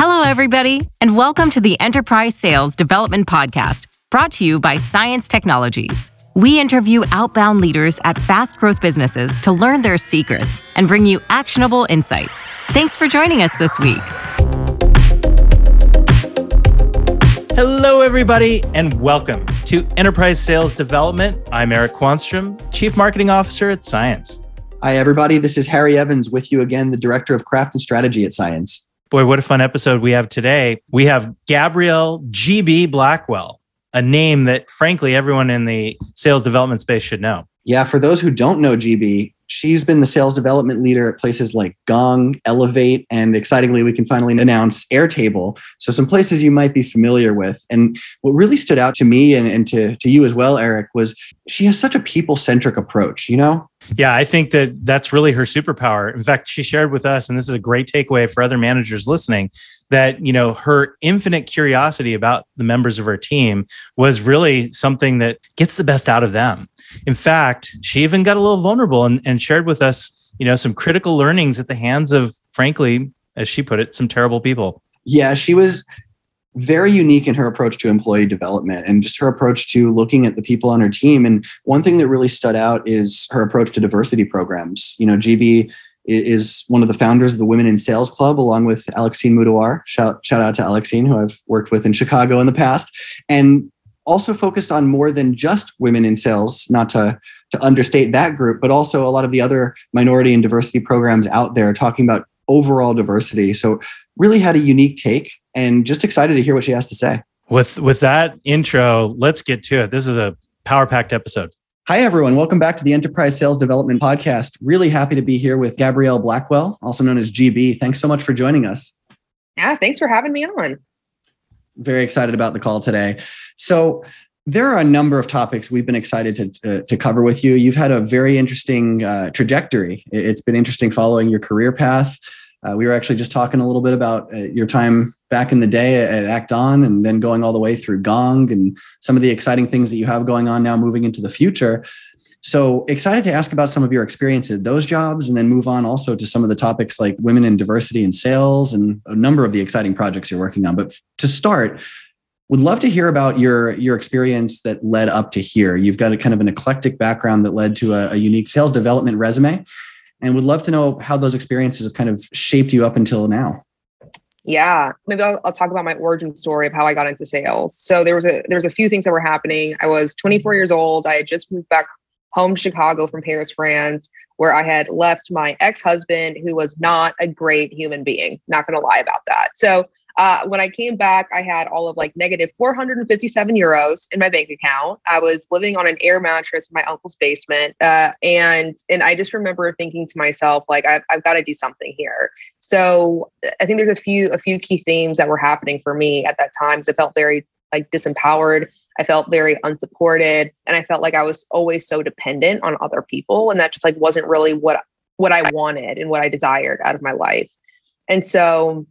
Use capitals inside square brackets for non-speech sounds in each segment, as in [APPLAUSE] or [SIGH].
Hello, everybody, and welcome to the Enterprise Sales Development Podcast, brought to you by CIENCE Technologies. We interview outbound leaders at fast growth businesses to learn their secrets and bring you actionable insights. Thanks for joining us this week. Hello, everybody, and welcome to Enterprise Sales Development. I'm Eric Quanstrom, Chief Marketing Officer at CIENCE. Hi, everybody. This is Harry Evans with you again, the Director of Craft and Strategy at CIENCE. Boy, what a fun episode we have today. We have Gabrielle GB Blackwell, a name that, frankly, everyone in the sales development space should know. Yeah, for those who don't know GB, she's been the sales development leader at places like Gong, Elevate, and excitingly, we can finally announce Airtable. So, some places you might be familiar with. And what really stood out to me and, and to, to you as well, Eric, was she has such a people centric approach, you know? Yeah, I think that that's really her superpower. In fact, she shared with us, and this is a great takeaway for other managers listening, that you know her infinite curiosity about the members of her team was really something that gets the best out of them in fact, she even got a little vulnerable and, and shared with us, you know, some critical learnings at the hands of, frankly, as she put it, some terrible people. Yeah, she was very unique in her approach to employee development and just her approach to looking at the people on her team. And one thing that really stood out is her approach to diversity programs. You know, GB is one of the founders of the Women in Sales Club, along with Alexine Mudawar. Shout, shout out to Alexine, who I've worked with in Chicago in the past. And also focused on more than just women in sales, not to, to understate that group, but also a lot of the other minority and diversity programs out there talking about overall diversity. So really had a unique take and just excited to hear what she has to say. With with that intro, let's get to it. This is a power packed episode. Hi, everyone. Welcome back to the Enterprise Sales Development Podcast. Really happy to be here with Gabrielle Blackwell, also known as GB. Thanks so much for joining us. Yeah, thanks for having me on very excited about the call today. So, there are a number of topics we've been excited to, uh, to cover with you. You've had a very interesting uh, trajectory. It's been interesting following your career path. Uh, we were actually just talking a little bit about uh, your time back in the day at Act On and then going all the way through Gong and some of the exciting things that you have going on now moving into the future. So excited to ask about some of your experience at those jobs and then move on also to some of the topics like women in diversity in sales and a number of the exciting projects you're working on. But to start, would love to hear about your your experience that led up to here. You've got a kind of an eclectic background that led to a, a unique sales development resume, and would love to know how those experiences have kind of shaped you up until now. Yeah, maybe I'll, I'll, talk about my origin story of how I got into sales. So there was a there was a few things that were happening. I was 24 years old. I had just moved back home to Chicago from Paris, France, where I had left my ex husband, who was not a great human being. Not going to lie about that. So uh, when I came back, I had all of like negative 457 euros in my bank account. I was living on an air mattress in my uncle's basement, uh, and and I just remember thinking to myself, like, I've, I've got to do something here. So I think there's a few a few key themes that were happening for me at that time. So I felt very like disempowered. I felt very unsupported and I felt like I was always so dependent on other people and that just like wasn't really what what I wanted and what I desired out of my life. And so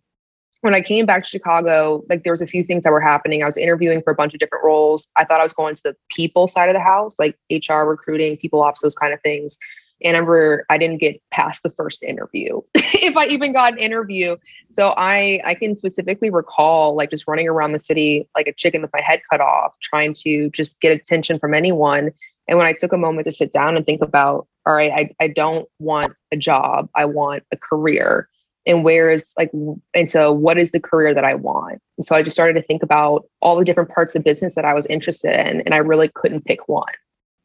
when I came back to Chicago, like there was a few things that were happening. I was interviewing for a bunch of different roles. I thought I was going to the people side of the house, like HR, recruiting, people ops, those kind of things. And I remember I didn't get past the first interview, [LAUGHS] if I even got an interview. So I I can specifically recall like just running around the city like a chicken with my head cut off, trying to just get attention from anyone. And when I took a moment to sit down and think about, all right, I, I don't want a job, I want a career. And where is like, and so what is the career that I want? And so I just started to think about all the different parts of business that I was interested in, and I really couldn't pick one.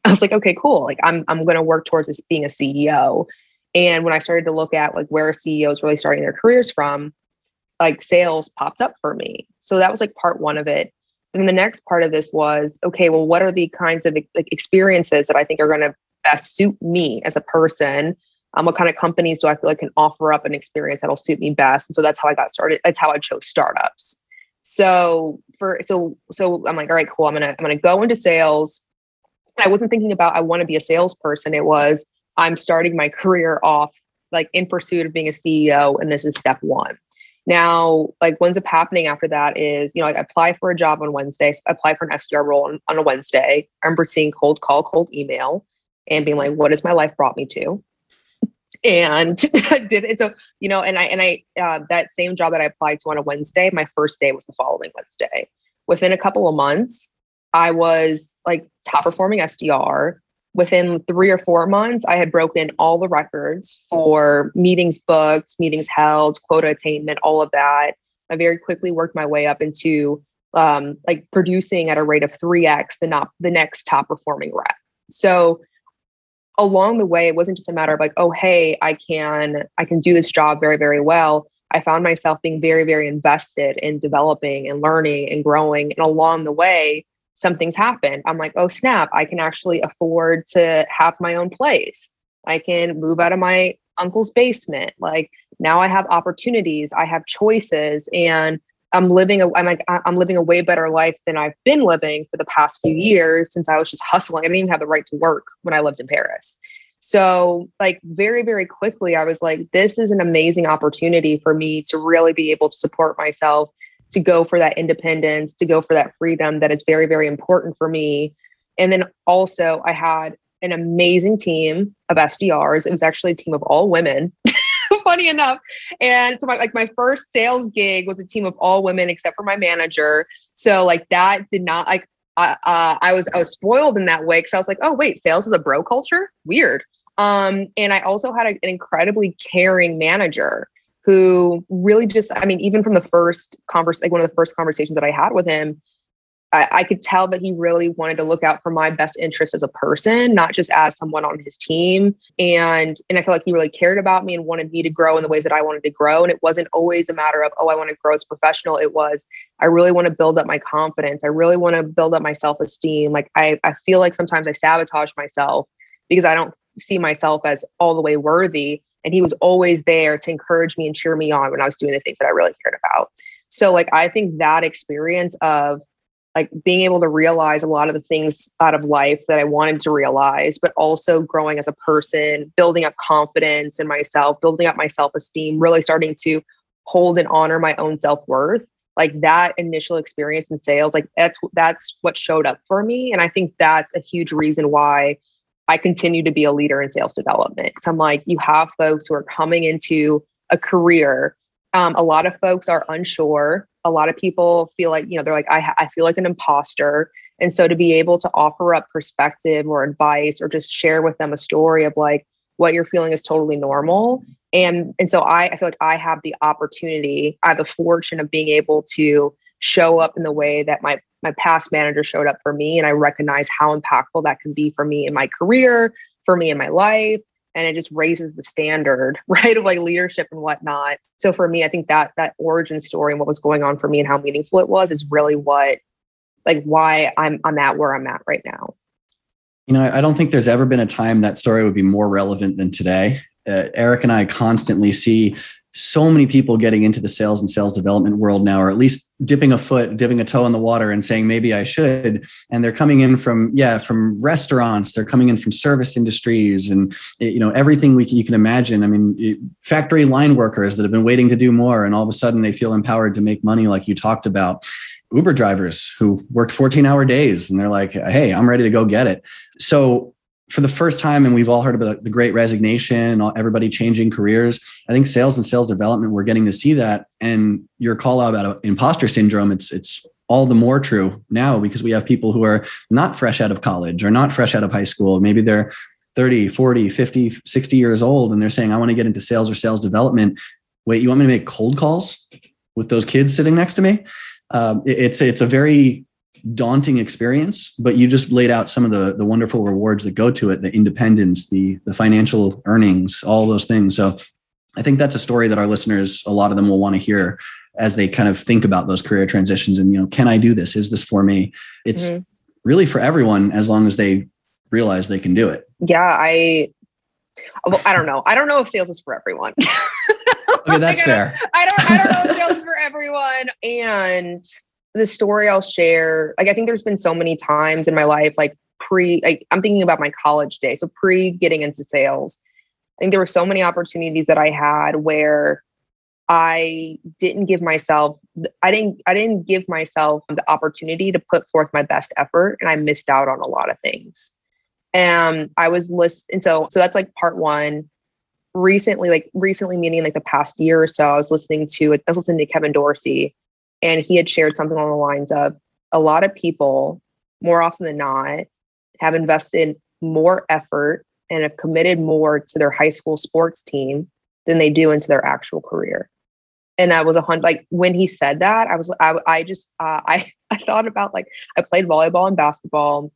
I was like, okay, cool. Like I'm I'm going to work towards this being a CEO. And when I started to look at like where CEOs really starting their careers from, like sales popped up for me. So that was like part one of it. And the next part of this was, okay, well, what are the kinds of like experiences that I think are going to best suit me as a person? Um, what kind of companies do I feel like can offer up an experience that'll suit me best? And so that's how I got started. That's how I chose startups. So for so so I'm like, all right, cool. I'm gonna I'm gonna go into sales. I wasn't thinking about I want to be a salesperson. It was I'm starting my career off like in pursuit of being a CEO, and this is step one. Now, like what's up happening after that is, you know, I apply for a job on Wednesday, apply for an SDR role on, on a Wednesday. I remember seeing cold call, cold email, and being like, what has my life brought me to? And [LAUGHS] did it. So, you know, and I, and I, uh, that same job that I applied to on a Wednesday, my first day was the following Wednesday. Within a couple of months, I was like top performing SDR. Within three or four months, I had broken all the records for meetings booked, meetings held, quota attainment, all of that. I very quickly worked my way up into um, like producing at a rate of 3x the not the next top performing rep. So along the way, it wasn't just a matter of like, oh, hey, I can I can do this job very, very well. I found myself being very, very invested in developing and learning and growing. And along the way, something's happened. I'm like, oh, snap, I can actually afford to have my own place. I can move out of my uncle's basement. Like now I have opportunities, I have choices, and I'm living a I'm like I'm living a way better life than I've been living for the past few years since I was just hustling. I didn't even have the right to work when I lived in Paris. So, like very very quickly I was like this is an amazing opportunity for me to really be able to support myself, to go for that independence, to go for that freedom that is very very important for me. And then also I had an amazing team of SDRs. It was actually a team of all women. [LAUGHS] [LAUGHS] funny enough. And so my like my first sales gig was a team of all women except for my manager. So like that did not like uh, uh, I was I was spoiled in that way because I was like, oh wait, sales is a bro culture, weird. Um, and I also had a, an incredibly caring manager who really just, I mean, even from the first converse, like one of the first conversations that I had with him, I, I, could tell that he really wanted to look out for my best interest as a person, not just as someone on his team. And and I feel like he really cared about me and wanted me to grow in the ways that I wanted to grow. And it wasn't always a matter of, oh, I want to grow as a professional. It was, I really want to build up my confidence. I really want to build up my self-esteem. Like I, I feel like sometimes I sabotage myself because I don't see myself as all the way worthy. And he was always there to encourage me and cheer me on when I was doing the things that I really cared about. So like I think that experience of like being able to realize a lot of the things out of life that I wanted to realize, but also growing as a person, building up confidence in myself, building up my self esteem, really starting to hold and honor my own self worth. Like that initial experience in sales, like that's that's what showed up for me, and I think that's a huge reason why I continue to be a leader in sales development. Because I'm like, you have folks who are coming into a career. Um, a lot of folks are unsure a lot of people feel like you know they're like I, I feel like an imposter. And so to be able to offer up perspective or advice or just share with them a story of like what you're feeling is totally normal. And and so I, I feel like i have the opportunity i have the fortune of being able to show up in the way that my my past manager showed up for me. And i recognize how impactful that can be for me in my career for me in my life and it just raises the standard [LAUGHS] right of like leadership and whatnot. So for me i think that that origin story and what was going on for me and how meaningful it was is really what like why i'm i'm at where i'm at right now. You know i don't think there's ever been a time that story would be more relevant than today. Uh, eric and i constantly see so many people getting into the sales and sales development world now, or at least dipping a foot, dipping a toe in the water and saying, maybe I should. And they're coming in from, yeah, from restaurants, they're coming in from service industries and, you know, everything we can, you can imagine. I mean, factory line workers that have been waiting to do more and all of a sudden they feel empowered to make money like you talked about. Uber drivers who worked 14 hour days and they're like, hey, I'm ready to go get it. So for the first time, and we've all heard about the great resignation, and everybody changing careers. I think sales and sales development, we're getting to see that. And your call out about imposter syndrome, it's it's all the more true now because we have people who are not fresh out of college or not fresh out of high school. Maybe they're 30, 40, 50, 60 years old and they're saying, I want to get into sales or sales development. Wait, you want me to make cold calls with those kids sitting next to me? Um, it's it's a very daunting experience, but you just laid out some of the the wonderful rewards that go to it, the independence, the the financial earnings, all those things. So I think that's a story that our listeners, a lot of them will want to hear as they kind of think about those career transitions and you know, can I do this? Is this for me? It's mm-hmm. really for everyone as long as they realize they can do it. Yeah, I well, I don't know. I don't know if sales is for everyone. [LAUGHS] okay, that's fair. I don't, I don't, I don't know if [LAUGHS] sales is for everyone. And the story I'll share, like I think there's been so many times in my life, like pre, like I'm thinking about my college day. So pre getting into sales, I think there were so many opportunities that I had where I didn't give myself, I didn't, I didn't give myself the opportunity to put forth my best effort, and I missed out on a lot of things. And I was list, and so so that's like part one. recently, like recently, meaning like the past year or so, I was listening to I was listening to Kevin Dorsey, and he had shared something along the lines of a lot of people, more often than not, have invested more effort and have committed more to their high school sports team than they do into their actual career. And that was a hundred. Like when he said that, I was I, I just uh, I [LAUGHS] I thought about like I played volleyball and basketball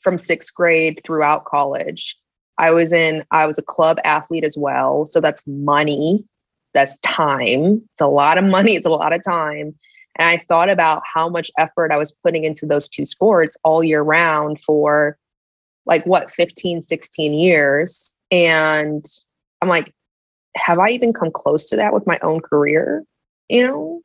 from sixth grade throughout college. I was in, I was a club athlete as well. So that's money, that's time. It's a lot of money, it's a lot of time. And I thought about how much effort I was putting into those two sports all year round for like what, 15, 16 years. And I'm like, have I even come close to that with my own career? You know,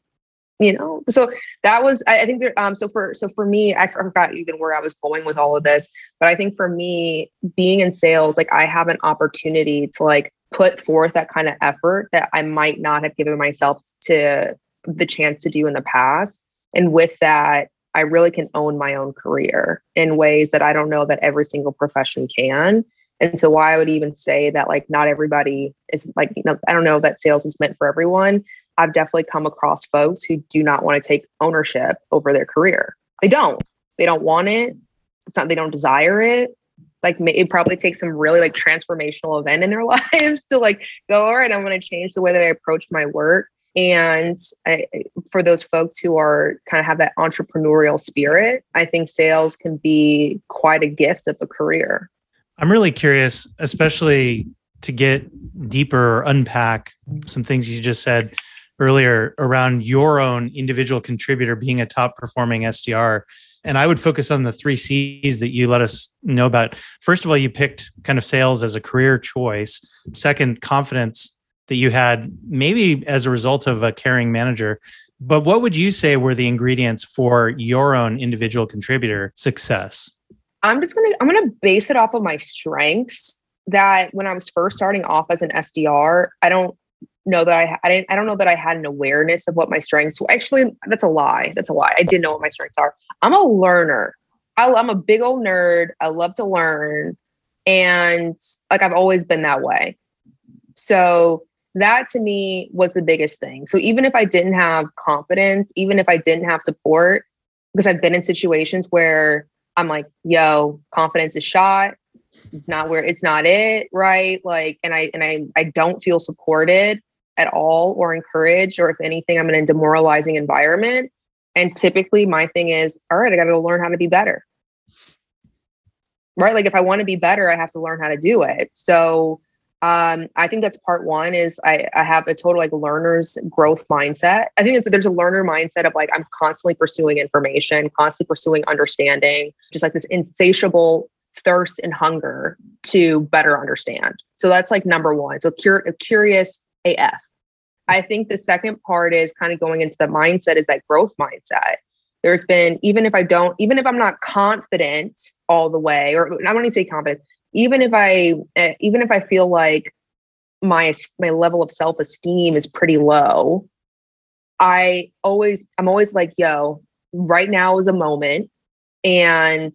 you know so that was i, I think that um so for so for me i forgot even where i was going with all of this but i think for me being in sales like i have an opportunity to like put forth that kind of effort that i might not have given myself to the chance to do in the past and with that i really can own my own career in ways that i don't know that every single profession can and so why I would even say that like not everybody is like, you know, I don't know that sales is meant for everyone, I've definitely come across folks who do not want to take ownership over their career. They don't. They don't want it. It's not. They don't desire it. Like it probably takes some really like transformational event in their [LAUGHS] lives to like go. All right, I'm going to change the way that I approach my work. And I, for those folks who are kind of have that entrepreneurial spirit, I think sales can be quite a gift of a career. I'm really curious, especially to get deeper, unpack some things you just said earlier around your own individual contributor being a top performing SDR. And I would focus on the three C's that you let us know about. First of all, you picked kind of sales as a career choice. Second, confidence that you had maybe as a result of a caring manager. But what would you say were the ingredients for your own individual contributor success? I'm just to I'm to base it off of my strengths that when I was first starting off as an SDR, I don't know that I I didn't I don't know that I had an awareness of what my strengths were. Actually, that's a lie. That's a lie. I didn't know what my strengths are. I'm a learner. I, I'm a big old nerd. I love to learn, and like I've always been that way. So that to me was the biggest thing. So even if I didn't have confidence, even if I didn't have support, because I've been in situations where I'm like, yo, confidence is shot. It's not where it's not it, right? Like, and I and I I don't feel supported at all or encouraged, or if anything, I'm in a demoralizing environment. And typically, my thing is, all right, I got to learn how to be better. Right? Like, if I want to be better, I have to learn how to do it. So, um, I think that's part one. Is I, I have a total like learner's growth mindset. I think that there's a learner mindset of like I'm constantly pursuing information, constantly pursuing understanding, just like this insatiable thirst and hunger to better understand. So that's like number one. So cur- curious AF. I think the second part is kind of going into the mindset is that growth mindset. There's been, even if I don't, even if I'm not confident all the way, or I don't even say confident, even if I, eh, even if I feel like my my level of self esteem is pretty low, I always, I'm always like, yo, right now is a moment, and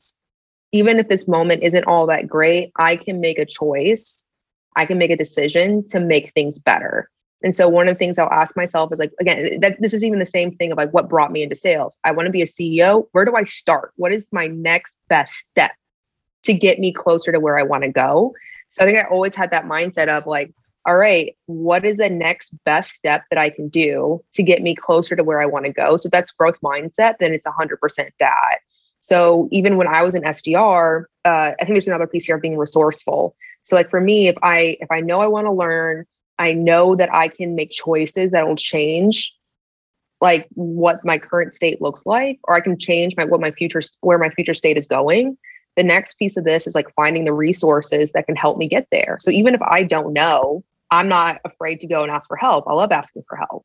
even if this moment isn't all that great, I can make a choice. I can make a decision to make things better. And so one of the things I'll ask myself is like, again, that this is even the same thing of like what brought me into sales. I want to be a CEO. Where do I start? What is my next best step to get me closer to where I want to go? So I think I always had that mindset of like, all right, what is the next best step that I can do to get me closer to where I want to go? So that's growth mindset, then it's 100% that. So even when I was an SDR, uh, I think there's another piece here of being resourceful. So like for me, if I if I know I want to learn, I know that I can make choices that will change like what my current state looks like, or I can change my what my future where my future state is going. The next piece of this is like finding the resources that can help me get there. So even if I don't know, I'm not afraid to go and ask for help. I love asking for help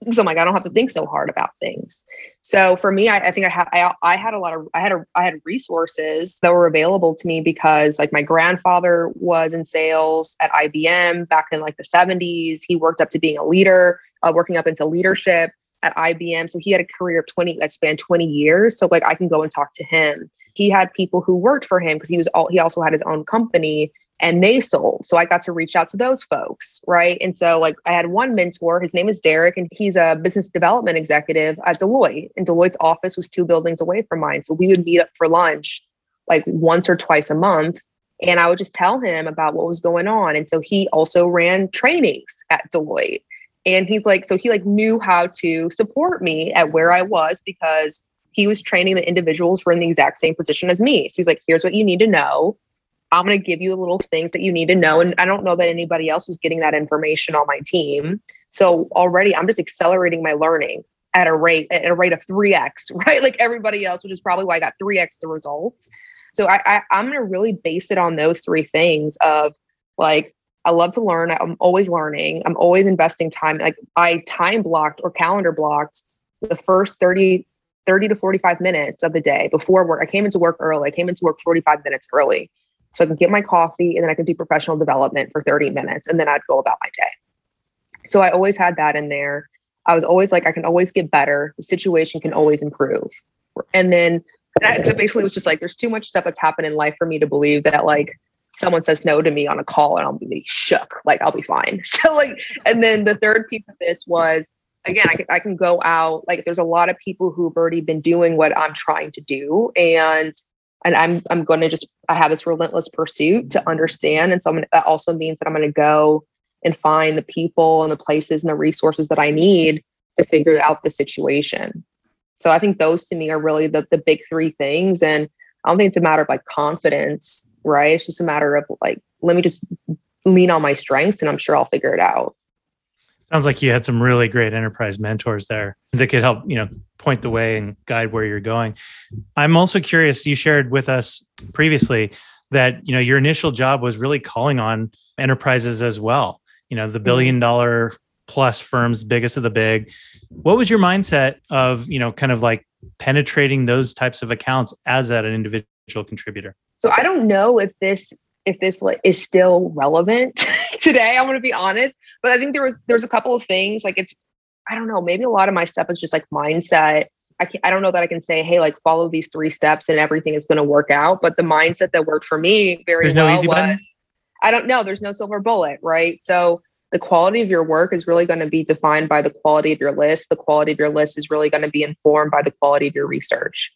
because I'm like, I don't have to think so hard about things. So for me, I, I think I had I, I had a lot of I had a I had resources that were available to me because like my grandfather was in sales at IBM back in like the 70s. He worked up to being a leader, uh, working up into leadership at IBM. So he had a career of 20 that spanned 20 years. So like I can go and talk to him. He had people who worked for him because he was all he also had his own company and they sold. So I got to reach out to those folks, right? And so like I had one mentor, his name is Derek, and he's a business development executive at Deloitte. And Deloitte's office was two buildings away from mine. So we would meet up for lunch like once or twice a month. And I would just tell him about what was going on. And so he also ran trainings at Deloitte. And he's like, so he like knew how to support me at where I was because he was training the individuals who were in the exact same position as me. So he's like, here's what you need to know I'm going to give you the little things that you need to know. And I don't know that anybody else was getting that information on my team. So already I'm just accelerating my learning at a rate at a rate of 3x, [LAUGHS] right? Like everybody else, which is probably why I got 3x the results. So I, I I'm going to really base it on those three things of like I love to learn. I'm always learning. I'm always investing time. Like I time blocked or calendar blocked the first 30 30 to 45 minutes of the day before work. I came into work early. I came into work 45 minutes early so I can get my coffee and then I can do professional development for 30 minutes and then I'd go about my day. So I always had that in there. I was always like, I can always get better. The situation can always improve. And then so basically was just like, there's too much stuff that's happened in life for me to believe that like someone says no to me on a call and I'll be shook, like I'll be fine. [LAUGHS] So like, and then the third piece of this was again, I can, I can go out, like there's a lot of people who've already been doing what I'm trying to do. And and I'm I'm going to just I have this relentless pursuit to understand, and so I'm gonna, that also means that I'm going to go and find the people and the places and the resources that I need to figure out the situation. So I think those to me are really the the big three things, and I don't think it's a matter of like confidence, right? It's just a matter of like let me just lean on my strengths, and I'm sure I'll figure it out. Sounds like you had some really great enterprise mentors there that could help, you know, point the way and guide where you're going. I'm also curious, you shared with us previously that, you know, your initial job was really calling on enterprises as well, you know, the mm-hmm. billion dollar plus firms, biggest of the big. What was your mindset of, you know, kind of like penetrating those types of accounts as that an individual contributor? So I don't know if this if this is still relevant [LAUGHS] today. I'm going to be honest, but I think there was there's a couple of things like it's I don't know maybe a lot of my stuff is just like mindset. I can I don't know that I can say hey like follow these three steps and everything is going to work out, but the mindset that worked for me very there's well no easy was button? I don't know. There's no silver bullet, right? So the quality of your work is really going to be defined by the quality of your list. The quality of your list is really going to be informed by the quality of your research.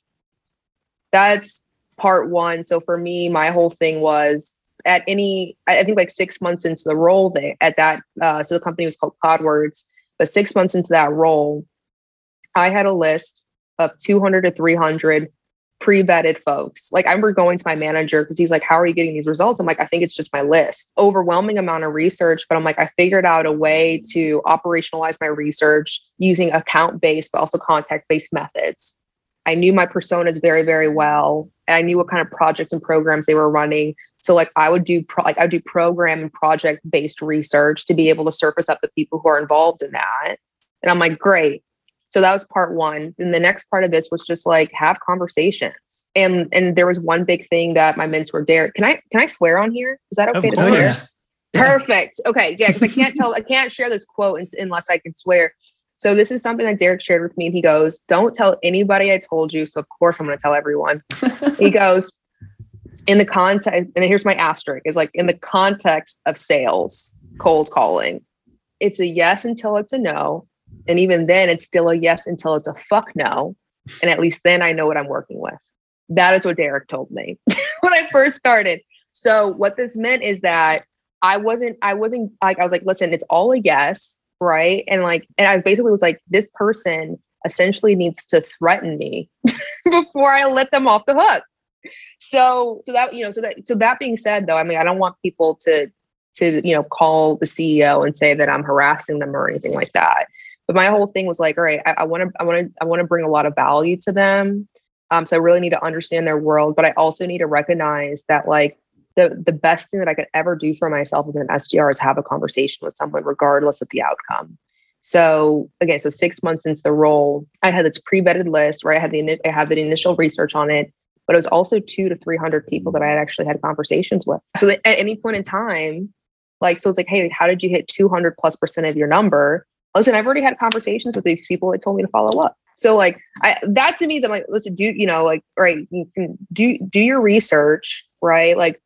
That's part one. So for me, my whole thing was at any, I think like six months into the role there at that, uh, so the company was called Cloudwords, but six months into that role, I had a list of 200 to 300 pre-vetted folks. Like I remember going to my manager because he's like, "How are you getting these results?" I'm like, "I think it's just my list." Overwhelming amount of research, but I'm like, I figured out a way to operationalize my research using account-based but also contact-based methods. I knew my personas very, very well. and I knew what kind of projects and programs they were running. So like I would do pro- like I would do program and project based research to be able to surface up the people who are involved in that. And I'm like, great. So that was part one. And the next part of this was just like have conversations. And and there was one big thing that my mentor Derek. Can I can I swear on here? Is that okay to swear? Perfect. Okay. Yeah, because I can't tell I can't share this quote unless I can swear. So this is something that Derek shared with me. And he goes, Don't tell anybody I told you. So of course I'm gonna tell everyone. he goes, in the context, and here's my asterisk is like in the context of sales, cold calling, it's a yes until it's a no. And even then, it's still a yes until it's a fuck no. And at least then I know what I'm working with. That is what Derek told me [LAUGHS] when I first started. So what this meant is that I wasn't, I wasn't like, I was like, listen, it's all a yes, right? And like, and I basically was like, this person essentially needs to threaten me [LAUGHS] before I let them off the hook. So, so that, you know, so that, so that being said, though, I mean, I don't want people to, to, you know, call the CEO and say that I'm harassing them or anything like that. But my whole thing was like, all right, I want to, I want to, I want to bring a lot of value to them. Um, so I really need to understand their world, but I also need to recognize that like the the best thing that I could ever do for myself as an SDR is have a conversation with someone, regardless of the outcome. So again, so six months into the role, I had this pre-vetted list right I had the I had the initial research on it but it was also two to 300 people that I had actually had conversations with. So that at any point in time, like, so it's like, hey, how did you hit 200 plus percent of your number? Listen, I've already had conversations with these people that told me to follow up. So like I, that to me is I'm like, listen, do you know, like, right, you can do do your research, right? Like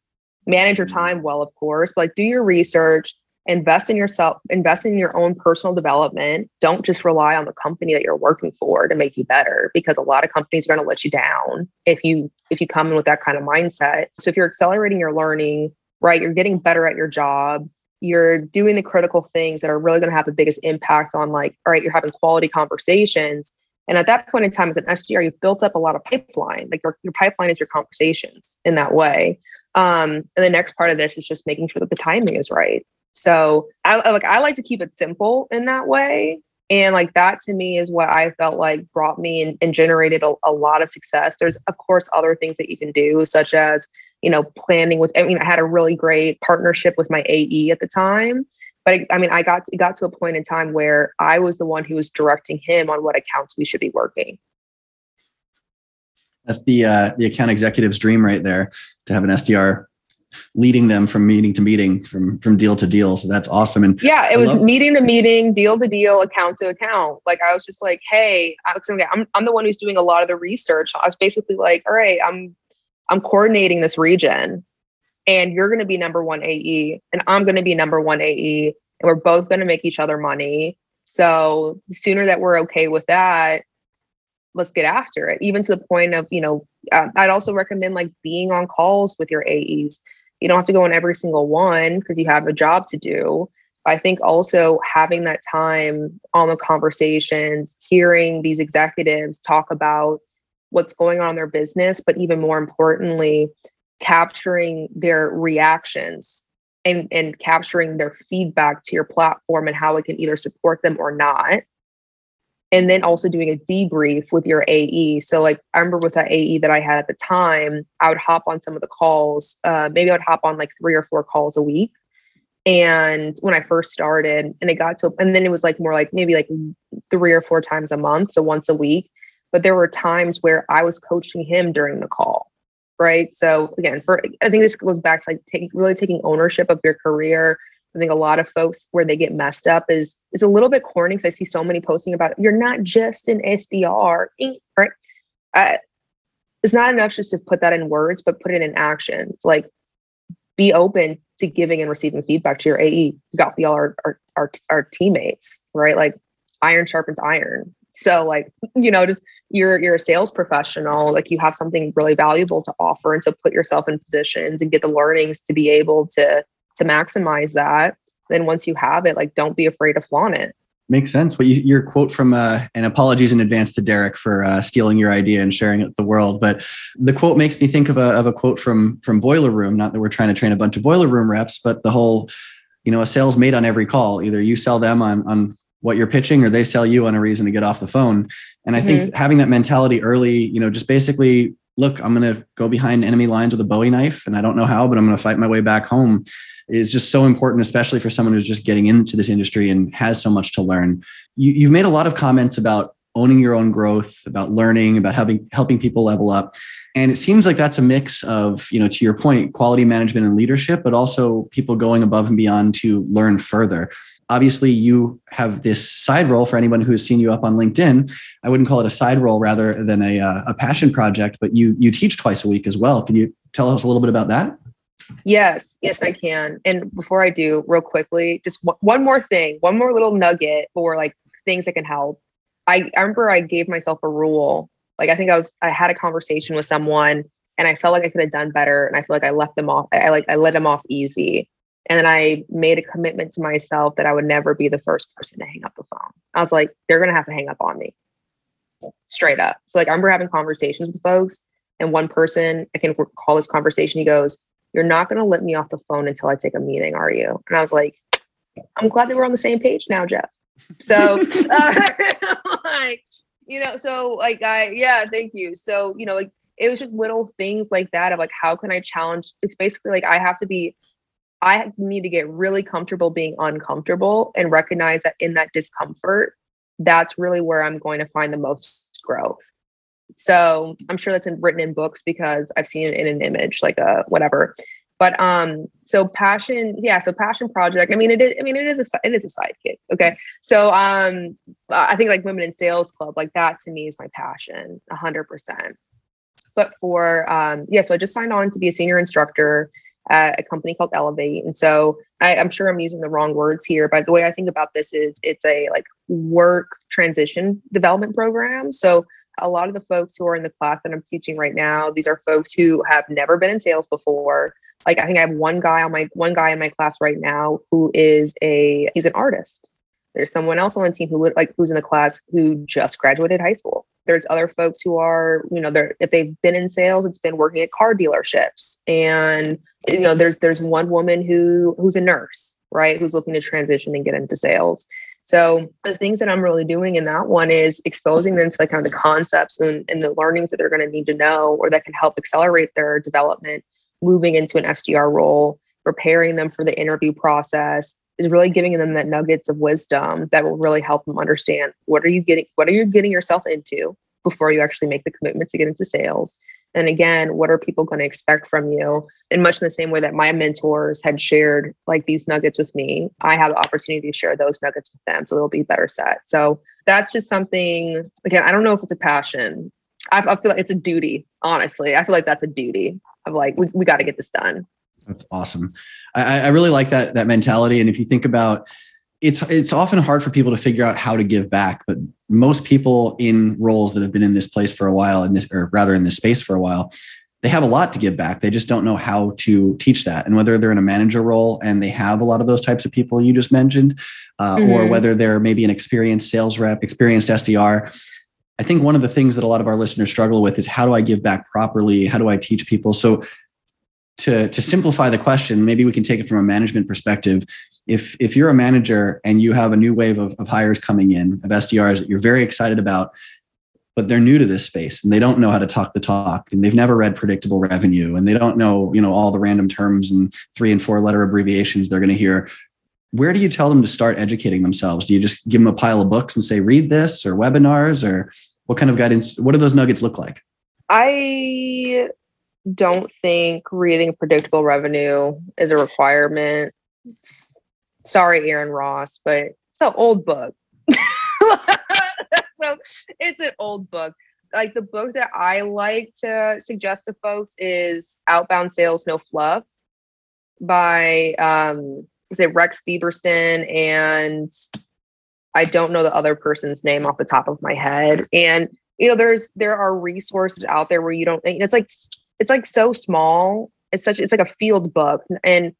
manage your mm-hmm. time well, of course, but like do your research, invest in yourself, invest in your own personal development. Don't just rely on the company that you're working for to make you better because a lot of companies are going to let you down if you if you come in with that kind of mindset. So if you're accelerating your learning, right, you're getting better at your job, you're doing the critical things that are really going to have the biggest impact on like, all right, you're having quality conversations. And at that point in time, as an SDR, you've built up a lot of pipeline. Like your, your pipeline is your conversations in that way. Um, and the next part of this is just making sure that the timing is right. So I like I like to keep it simple in that way. And like that to me is what I felt like brought me and, and generated a, a lot of success. There's of course other things that you can do, such as, you know, planning with I mean, I had a really great partnership with my AE at the time. But I, I mean, I got to, got to a point in time where I was the one who was directing him on what accounts we should be working. That's the uh, the account executive's dream right there to have an SDR leading them from meeting to meeting, from from deal to deal. So that's awesome. And yeah, it I was love- meeting to meeting, deal to deal, account to account. Like I was just like, hey, I'm I'm the one who's doing a lot of the research. I was basically like, all right, I'm I'm coordinating this region, and you're going to be number one AE, and I'm going to be number one AE, and we're both going to make each other money. So the sooner that we're okay with that, let's get after it. Even to the point of, you know, uh, I'd also recommend like being on calls with your AEs you don't have to go on every single one because you have a job to do. I think also having that time on the conversations, hearing these executives talk about what's going on in their business, but even more importantly, capturing their reactions and, and capturing their feedback to your platform and how it can either support them or not and then also doing a debrief with your AE. So like I remember with that AE that I had at the time, I would hop on some of the calls. Uh, maybe I would hop on like three or four calls a week. And when I first started, and it got to, and then it was like more like maybe like three or four times a month, so once a week. But there were times where I was coaching him during the call, right? So again, for I think this goes back to like taking really taking ownership of your career, I think a lot of folks where they get messed up is is a little bit corny because I see so many posting about you're not just an SDR, right? Uh, it's not enough just to put that in words, but put it in actions. Like be open to giving and receiving feedback to your AE. got the our, our our our teammates, right? Like iron sharpens iron. So like you know, just you're you're a sales professional. Like you have something really valuable to offer, and so put yourself in positions and get the learnings to be able to to maximize that then once you have it like don't be afraid to flaunt it. Makes sense. But you, your quote from uh, and apologies in advance to derek for uh, stealing your idea and sharing it with the world but the quote makes me think of a, of a quote from from boiler room. Not that we're trying to train a bunch of boiler room reps but the whole you know a sales made on every call. Either you sell them on on what you're pitching or they sell you on a reason to get off the phone. And i mm-hmm. think having that mentality early you know just basically look i'm going to go behind enemy lines with a bowie knife and i don't know how but i'm going to fight my way back home is just so important, especially for someone who's just getting into this industry and has so much to learn. You, you've made a lot of comments about owning your own growth, about learning, about helping helping people level up. And it seems like that's a mix of, you know, to your point, quality management and leadership, but also people going above and beyond to learn further. Obviously, you have this side role for anyone who has seen you up on LinkedIn. I wouldn't call it a side role rather than a, uh, a passion project, but you you teach twice a week as well. Can you tell us a little bit about that? Yes, yes, I can. And before I do, real quickly, just one more thing, one more little nugget for like things that can help. I, I remember I gave myself a rule. Like I think I was I had a conversation with someone and I felt like I could have done better. And I feel like I left them off. I like I let them off easy. And then I made a commitment to myself that I would never be the first person to hang up the phone. I was like, they're gonna have to hang up on me. Straight up. So like I remember having conversations with folks, and one person, I can recall this conversation, he goes, you're not going to let me off the phone until I take a meeting, are you? And I was like, I'm glad that we're on the same page now, Jeff. So, [LAUGHS] uh, [LAUGHS] like, you know, so like, I, yeah, thank you. So, you know, like, it was just little things like that of like, how can I challenge? It's basically like, I have to be, I need to get really comfortable being uncomfortable and recognize that in that discomfort, that's really where I'm going to find the most growth. So I'm sure that's in, written in books because I've seen it in an image, like a whatever. But um, so passion, yeah. So passion project. I mean, it is. I mean, it is a it is a sidekick. Okay. So um, I think like women in sales club, like that to me is my passion, a hundred percent. But for um, yeah, so I just signed on to be a senior instructor, at a company called Elevate. And so I, I'm sure I'm using the wrong words here, but the way I think about this is it's a like work transition development program. So a lot of the folks who are in the class that I'm teaching right now, these are folks who have never been in sales before. Like I think I have one guy on my one guy in my class right now who is a he's an artist. There's someone else on the team who like who's in the class who just graduated high school. There's other folks who are, you know, they're if they've been in sales, it's been working at car dealerships. And you know, there's there's one woman who who's a nurse, right, who's looking to transition and get into sales. So the things that I'm really doing in that one is exposing them to like kind of the concepts and, and the learnings that they're going to need to know or that can help accelerate their development moving into an SDR role, preparing them for the interview process, is really giving them that nuggets of wisdom that will really help them understand what are you getting what are you getting yourself into before you actually make the commitment to get into sales? And again what are people going to expect from you? In much in the same way that my mentors had shared like these nuggets with me i have the opportunity to share those nuggets with them so they'll be better set. So that's just something again i don't know if it's a passion. I, I feel like it's a duty honestly. I feel like that's a duty of like we, we got to get this done that's awesome. I, I really like that that mentality. And if you think about it's it's often hard for people to figure out how to give back, but most people in roles that have been in this place for a while, in this, or rather in this space for a while, they have a lot to give back. They just don't know how to teach that. And whether they're in a manager role and they have a lot of those types of people you just mentioned, uh, mm-hmm. or whether they're maybe an experienced sales rep, experienced SDR, I think one of the things that a lot of our listeners struggle with is how do I give back properly? How do I teach people? So to to simplify the question, maybe we can take it from a management perspective. If if you're a manager and you have a new wave of, of hires coming in of SDRs that you're very excited about, but they're new to this space and they don't know how to talk the talk and they've never read predictable revenue and they don't know you know all the random terms and three and four letter abbreviations they're going to hear where do you tell them to start educating themselves do you just give them a pile of books and say read this or webinars or what kind of guidance what do those nuggets look like i don't think reading predictable revenue is a requirement. Sorry, Aaron Ross, but it's an old book. [LAUGHS] so it's an old book. Like the book that I like to suggest to folks is Outbound Sales No Fluff by um is it Rex Biberston and I don't know the other person's name off the top of my head. And you know, there's there are resources out there where you don't it's like it's like so small. It's such it's like a field book and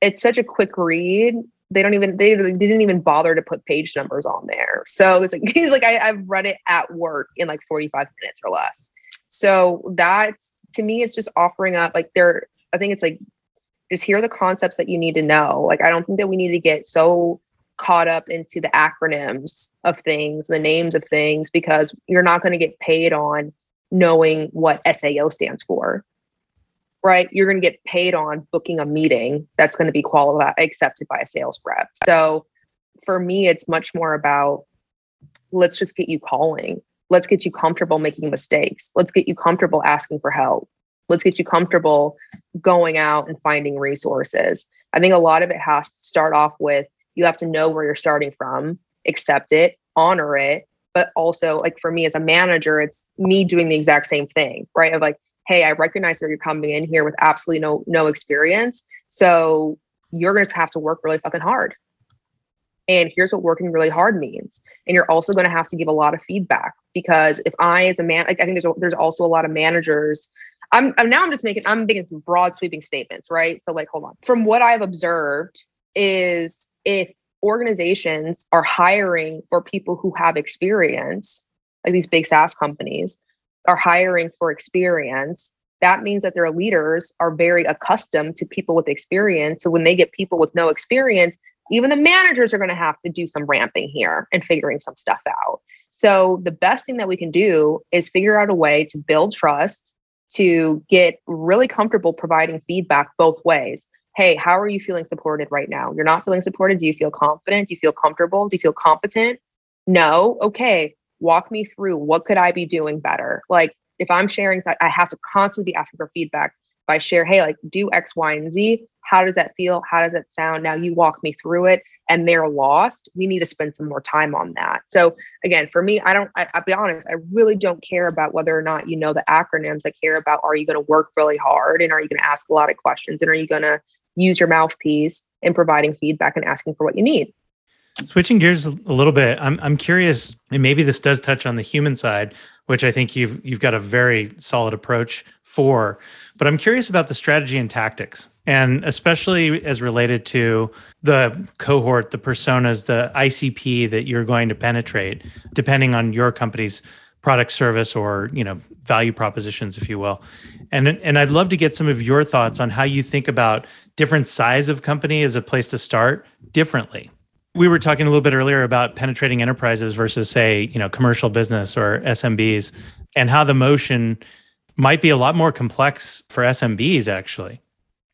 it's such a quick read. They don't even they, didn't even bother to put page numbers on there. So it's like [LAUGHS] he's like I, I've read it at work in like 45 minutes or less. So that's to me, it's just offering up like there. I think it's like just hear the concepts that you need to know. Like I don't think that we need to get so caught up into the acronyms of things, the names of things, because you're not going to get paid on knowing what SAO stands for. Right? You're going to get paid on booking a meeting that's going to be qualified accepted by a sales rep. So for me, it's much more about let's just get you calling. Let's get you comfortable making mistakes. Let's get you comfortable asking for help. Let's get you comfortable going out and finding resources. I think a lot of it has to start off with you have to know where you're starting from, accept it, honor it, but also like for me as a manager it's me doing the exact same thing right? Of like hey i recognize that you're coming in here with absolutely no no experience. So you're going to have to work really fucking hard. And here's what working really hard means. And you're also going to have to give a lot of feedback because if i as a man like i think there's a, there's also a lot of managers I'm, I'm now i'm just making i'm making some broad sweeping statements right? So like hold on. From what i've observed is if organizations are hiring for people who have experience, like these big SaaS companies are hiring for experience, that means that their leaders are very accustomed to people with experience. So when they get people with no experience, even the managers are going to have to do some ramping here and figuring some stuff out. So the best thing that we can do is figure out a way to build trust, to get really comfortable providing feedback both ways hey, how are you feeling supported right now? You're not feeling supported. Do you feel confident? Do you feel comfortable? Do you feel competent? No. Okay. Walk me through what could I be doing better? Like if I'm sharing, I have to constantly be asking for feedback. If I share, hey, like do X, Y, and Z, how does that feel? How does that sound? Now you walk me through it and they're lost. We need to spend some more time on that. So again, for me, I don't, I, will be honest, I really don't care about whether or not you know the acronyms. I care about, are you going to work really hard and are you going to ask a lot of questions and are you going to use your mouthpiece in providing feedback and asking for what you need? Switching gears a little bit, I'm I'm curious, and maybe this does touch on the human side, which I think you've you've got a very solid approach for. But I'm curious about the strategy and tactics, and especially as related to the cohort, the personas, the ICP that you're going to penetrate, depending on your company's product service or you know value propositions if you will. And and i'd love to get some of your thoughts on how you think about different size of company as a place to start differently. We were talking a little bit earlier about penetrating enterprises versus say you know commercial business or smbs and how the motion might be a lot more complex for smbs actually.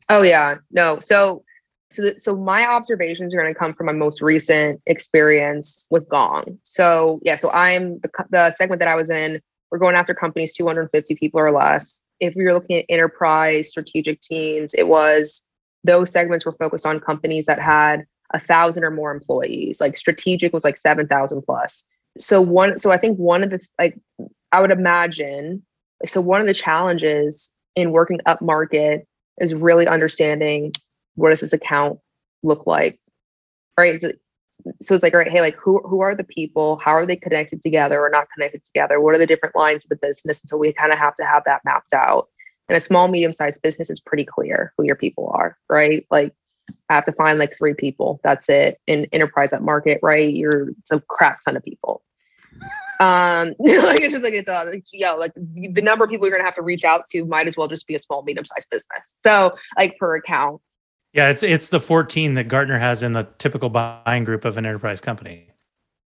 Oh yeah. No. So so, the, so my observations are going to come from my most recent experience with gong so yeah so i'm the, the segment that i was in we're going after companies 250 people or less if you're looking at enterprise strategic teams it was those segments were focused on companies that had a thousand or more employees. Like strategic was like 7,000 plus. So one, so I think one of the, like, I would imagine, so one of the challenges in working up market is really understanding what does this account look like, right? So it's like, all right, hey, like who, who are the people? How are they connected together or not connected together? What are the different lines of the business? And so we kind of have to have that mapped out. And a small, medium sized business is pretty clear who your people are, right? Like I have to find like three people. That's it. In enterprise that market, right? You're it's a crap ton of people. Um, [LAUGHS] like it's just like it's uh, like, yeah, like the number of people you're gonna have to reach out to might as well just be a small, medium sized business. So like per account. Yeah, it's it's the 14 that Gartner has in the typical buying group of an enterprise company.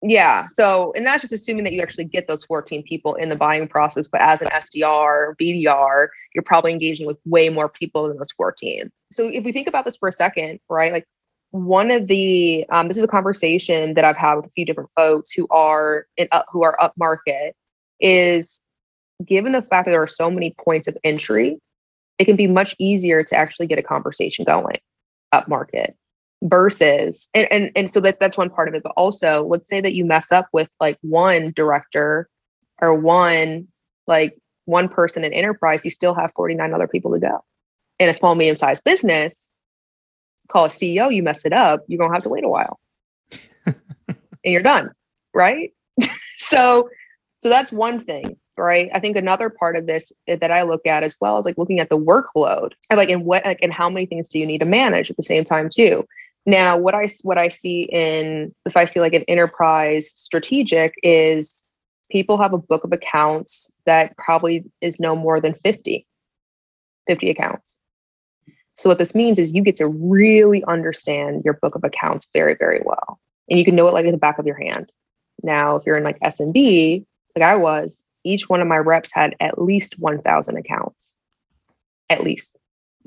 Yeah. So, and that's just assuming that you actually get those 14 people in the buying process. But as an SDR, BDR, you're probably engaging with way more people than those 14. So, if we think about this for a second, right? Like, one of the um, this is a conversation that I've had with a few different folks who are in up, who are up market is given the fact that there are so many points of entry, it can be much easier to actually get a conversation going up market versus and, and and so that that's one part of it but also let's say that you mess up with like one director or one like one person in enterprise you still have 49 other people to go. In a small medium sized business call a ceo you mess it up you're going to have to wait a while. [LAUGHS] And you're done right? [LAUGHS] So so that's one thing right i think another part of this that i look at as well is like looking at the workload and like and what like and how many things do you need to manage at the same time too now, what I what I see in if I see like an enterprise strategic is people have a book of accounts that probably is no more than 50 50 accounts. So what this means is you get to really understand your book of accounts very very well. And you can know it like in the back of your hand. Now, if you're in like SMB, like I was, each one of my reps had at least 1000 accounts. At least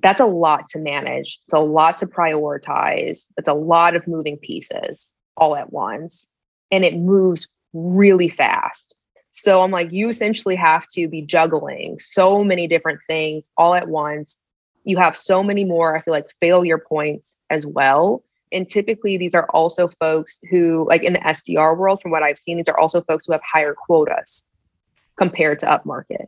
that's a lot to manage. It's a lot to prioritize. It's a lot of moving pieces all at once. And it moves really fast. So I'm like, you essentially have to be juggling so many different things all at once. You have so many more, I feel like, failure points as well. And typically, these are also folks who, like in the SDR world, from what I've seen, these are also folks who have higher quotas compared to upmarket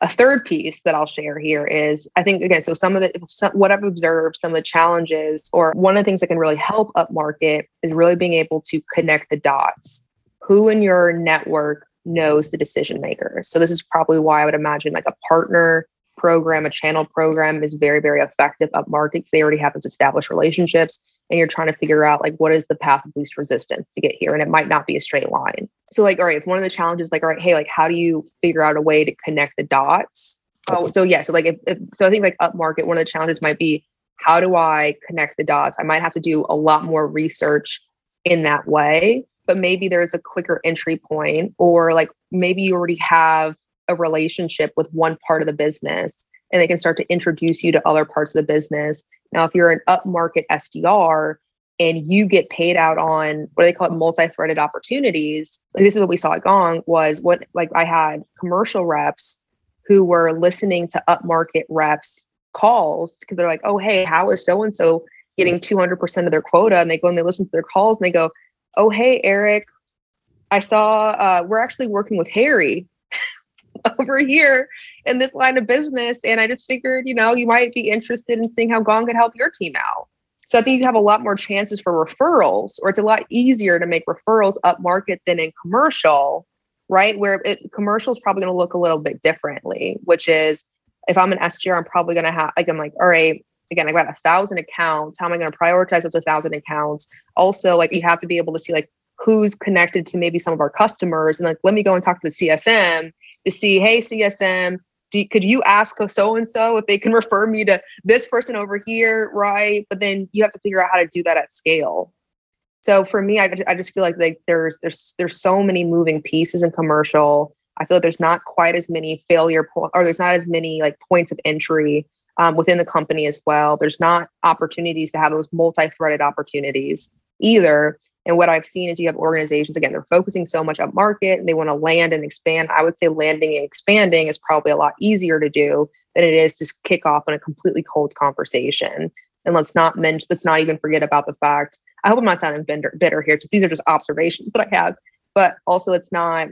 a third piece that I'll share here is I think again, so some of the what I've observed, some of the challenges, or one of the things that can really help upmarket is really being able to connect the dots. Who in your network knows the decision makers? So this is probably why I would imagine like a partner program, a channel program is very, very effective up market because they already have those established relationships and you're trying to figure out like what is the path of least resistance to get here? And it might not be a straight line. So like all right if one of the challenges like all right hey like how do you figure out a way to connect the dots? Oh so yeah so like if, if so i think like up market one of the challenges might be how do i connect the dots? I might have to do a lot more research in that way but maybe there's a quicker entry point or like maybe you already have a relationship with one part of the business and they can start to introduce you to other parts of the business now, if you're an upmarket SDR and you get paid out on what do they call it, multi-threaded opportunities, like this is what we saw at Gong was what like I had commercial reps who were listening to upmarket reps calls because they're like, oh, hey, how is so and so getting 200% of their quota? And they go and they listen to their calls and they go, oh, hey, Eric, I saw uh, we're actually working with Harry [LAUGHS] over here in this line of business. And I just figured, you know, you might be interested in seeing how Gong could help your team out. So I think you have a lot more chances for referrals, or it's a lot easier to make referrals up market than in commercial, right? Where it, commercial is probably going to look a little bit differently, which is if I'm an SDR, I'm probably going to have, like, I'm like, all right, again, I've got a thousand accounts. How am I going to prioritize those a thousand accounts? Also, like, you have to be able to see, like, who's connected to maybe some of our customers and like let me go and talk to the csm to see hey csm do, could you ask so and so if they can [LAUGHS] refer me to this person over here right? But then you have to figure out how to do that at scale. So for me i, I just feel like like there's there's there's so many moving pieces in commercial. I feel like there's not quite as many failure or there's not as many like points of entry um, within the company as well. There's not opportunities to have those multi-threaded opportunities either and what I've seen is you have organizations, again, they're focusing so much up market and they want to land and expand. I would say landing and expanding is probably a lot easier to do than it is to kick off on a completely cold conversation. And let's not mention, let's not even forget about the fact, I hope I'm not sounding bitter, bitter here. These are just observations that I have, but also it's not,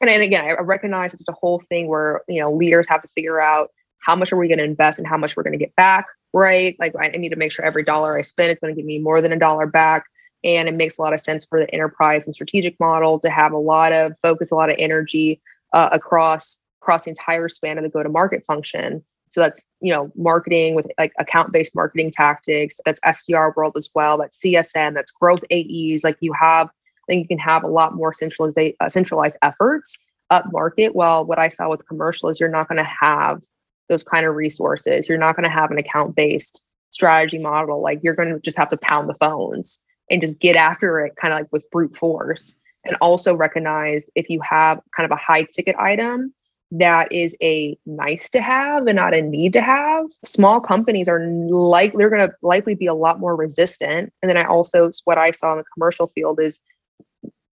and, and again, I recognize it's a whole thing where, you know, leaders have to figure out how much are we going to invest and how much we're going to get back, right? Like I need to make sure every dollar I spend is going to give me more than a dollar back and it makes a lot of sense for the enterprise and strategic model to have a lot of focus, a lot of energy uh, across across the entire span of the go to market function. So that's you know marketing with like account based marketing tactics. That's SDR world as well. That's CSM. That's growth AEs. Like you have, I think you can have a lot more centralized uh, centralized efforts up market. Well, what I saw with commercial is you're not going to have those kind of resources. You're not going to have an account based strategy model. Like you're going to just have to pound the phones and just get after it kind of like with brute force. And also recognize if you have kind of a high ticket item that is a nice to have and not a need to have. Small companies are like they're going to likely be a lot more resistant. And then i also what i saw in the commercial field is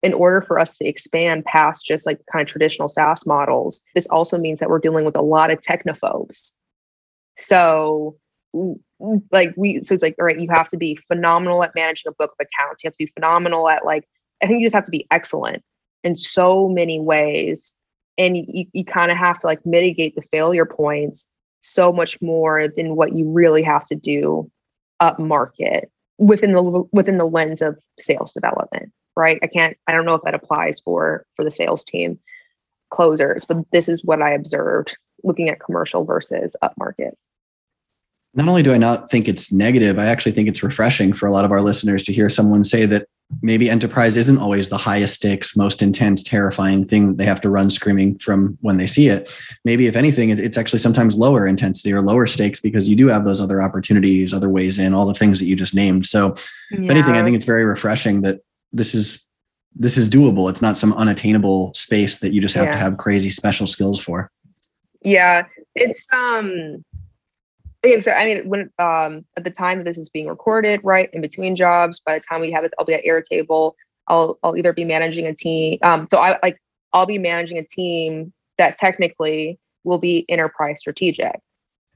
in order for us to expand past just like kind of traditional SaaS models, this also means that we're dealing with a lot of technophobes. So like we so it's like all right you have to be phenomenal at managing a book of accounts. You have to be phenomenal at like i think you just have to be excellent in so many ways. And you, you kind of have to like mitigate the failure points so much more than what you really have to do up market within the within the lens of sales development right? I can't i don't know if that applies for for the sales team closers but this is what i observed looking at commercial versus up market not only do I not think it's negative, I actually think it's refreshing for a lot of our listeners to hear someone say that maybe enterprise isn't always the highest stakes, most intense, terrifying thing that they have to run screaming from when they see it. Maybe, if anything, it's actually sometimes lower intensity or lower stakes because you do have those other opportunities, other ways in, all the things that you just named. So, yeah. if anything, I think it's very refreshing that this is this is doable. It's not some unattainable space that you just have yeah. to have crazy special skills for. Yeah, it's um again, so I mean, when um at the time that this is being recorded, right in between jobs, by the time we have it, I'll be at Airtable. I'll I'll either be managing a team. Um, so I like I'll be managing a team that technically will be enterprise strategic,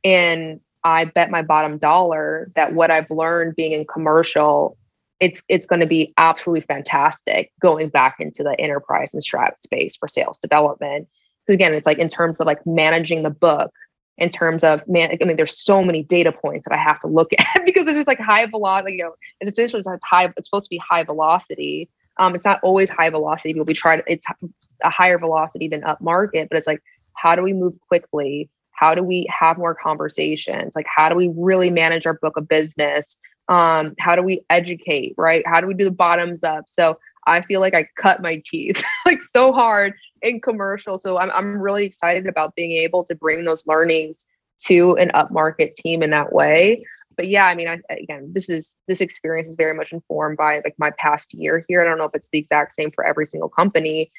and I bet my bottom dollar that what I've learned being in commercial, it's it's going to be absolutely fantastic going back into the enterprise and strat space for sales development. Because again, it's like in terms of like managing the book in terms of man i mean there's so many data points that i have to look [LAUGHS] at because it's just like high velocity you know it's essentially it's high it's supposed to be high velocity. Um it's not always high velocity but we try to it's a higher velocity than up market but it's like how do we move quickly? How do we have more conversations? Like how do we really manage our book of business? Um how do we educate right? How do we do the bottoms up? So i feel like i cut my teeth [LAUGHS] like so hard in commercial. So I'm, I'm really excited about being able to bring those learnings to an upmarket team in that way. But yeah, I mean, I, again, this is this experience is very much informed by like my past year here. I don't know if it's the exact same for every single company,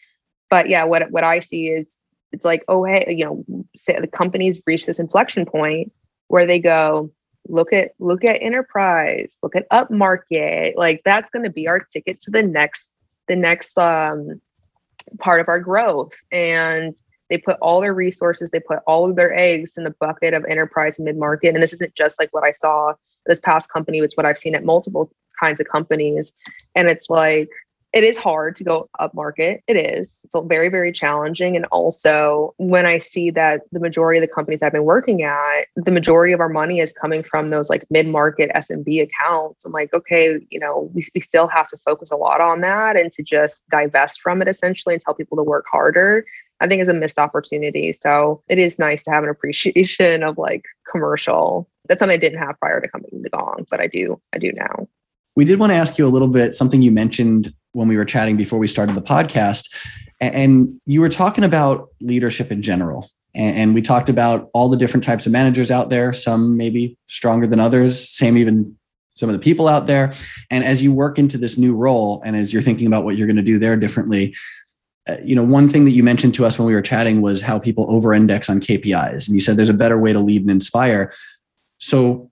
but yeah, what what I see is it's like, oh hey, you know, say the companies reach this inflection point where they go, look at look at enterprise, look at upmarket, like that's going to be our ticket to the next the next um part of our growth. And they put all their resources, they put all of their eggs in the bucket of enterprise mid market. And this isn't just like what I saw this past company, it's what I've seen at multiple kinds of companies. And it's like, it is hard to go up market. It is. It's very, very challenging. And also, when I see that the majority of the companies I've been working at, the majority of our money is coming from those like mid market SMB accounts, I'm like, okay, you know, we, we still have to focus a lot on that and to just divest from it essentially and tell people to work harder. I think is a missed opportunity. So it is nice to have an appreciation of like commercial. That's something I didn't have prior to coming to Gong, but I do, I do now. We did want to ask you a little bit something you mentioned when we were chatting before we started the podcast. And you were talking about leadership in general. And we talked about all the different types of managers out there, some maybe stronger than others, same even some of the people out there. And as you work into this new role and as you're thinking about what you're going to do there differently, uh, you know, one thing that you mentioned to us when we were chatting was how people over index on KPIs. And you said there's a better way to lead and inspire. So,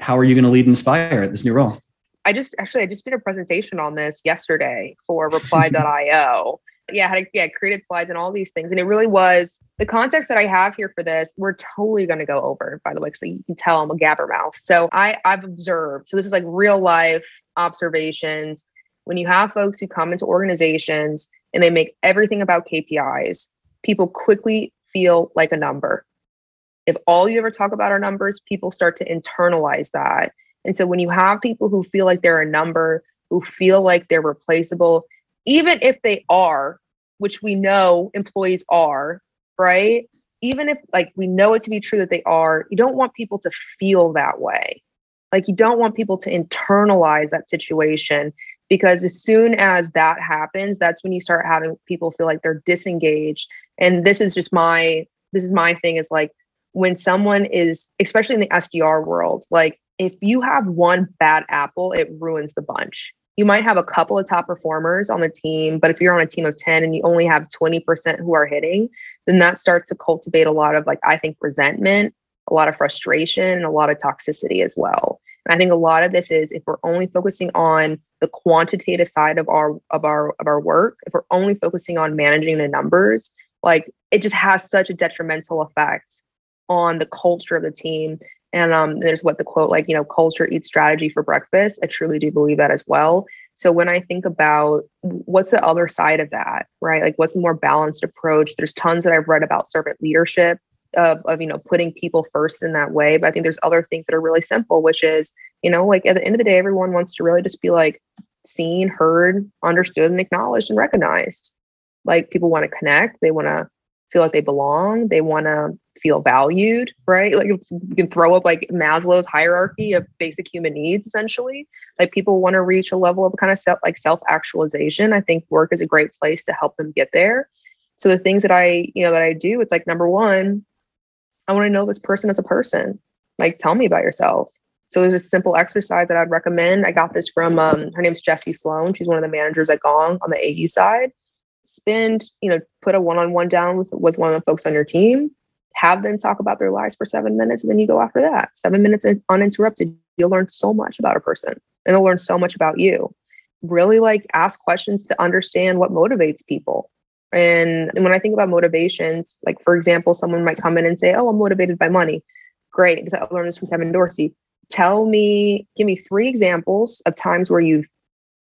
how are you going to lead and inspire at this new role? I just actually I just did a presentation on this yesterday for reply.io. [LAUGHS] yeah, to yeah, created slides and all these things. And it really was the context that I have here for this, we're totally gonna go over, by the way, so you can tell I'm a gabber mouth. So I I've observed, so this is like real life observations. When you have folks who come into organizations and they make everything about KPIs, people quickly feel like a number. If all you ever talk about are numbers, people start to internalize that and so when you have people who feel like they're a number, who feel like they're replaceable, even if they are, which we know employees are, right? Even if like we know it to be true that they are, you don't want people to feel that way. Like you don't want people to internalize that situation because as soon as that happens, that's when you start having people feel like they're disengaged. And this is just my this is my thing is like when someone is especially in the SDR world, like if you have one bad apple, it ruins the bunch. You might have a couple of top performers on the team, but if you're on a team of 10 and you only have 20% who are hitting, then that starts to cultivate a lot of like, I think, resentment, a lot of frustration, and a lot of toxicity as well. And I think a lot of this is if we're only focusing on the quantitative side of our of our of our work, if we're only focusing on managing the numbers, like it just has such a detrimental effect on the culture of the team and um, there's what the quote, like, you know, culture eats strategy for breakfast. I truly do believe that as well. So when I think about what's the other side of that, right? Like, what's a more balanced approach? There's tons that I've read about servant leadership of, of you know putting people first in that way. But I think there's other things that are really simple, which is you know like at the end of the day, everyone wants to really just be like seen, heard, understood, and acknowledged and recognized. Like people want to connect, they want to feel like they belong, they want to feel valued, right? Like you can throw up like Maslow's hierarchy of basic human needs, essentially. Like people want to reach a level of kind of self like self actualization. I think work is a great place to help them get there. So the things that I, you know, that I do, it's like number one, I want to know this person as a person. Like, tell me about yourself. So there's a simple exercise that I'd recommend. I got this from um, her name's Jessie Sloan. She's one of the managers at Gong on the AU side. Spend, you know, put a one-on-one down with with one of the folks on your team have them talk about their lives for seven minutes and then you go after that. Seven minutes uninterrupted. You'll learn so much about a person and they'll learn so much about you. Really like ask questions to understand what motivates people. And, and when i think about motivations like for example someone might come in and say oh i'm motivated by money. Great i learned this from kevin dorsey. Tell me give me three examples of times where you've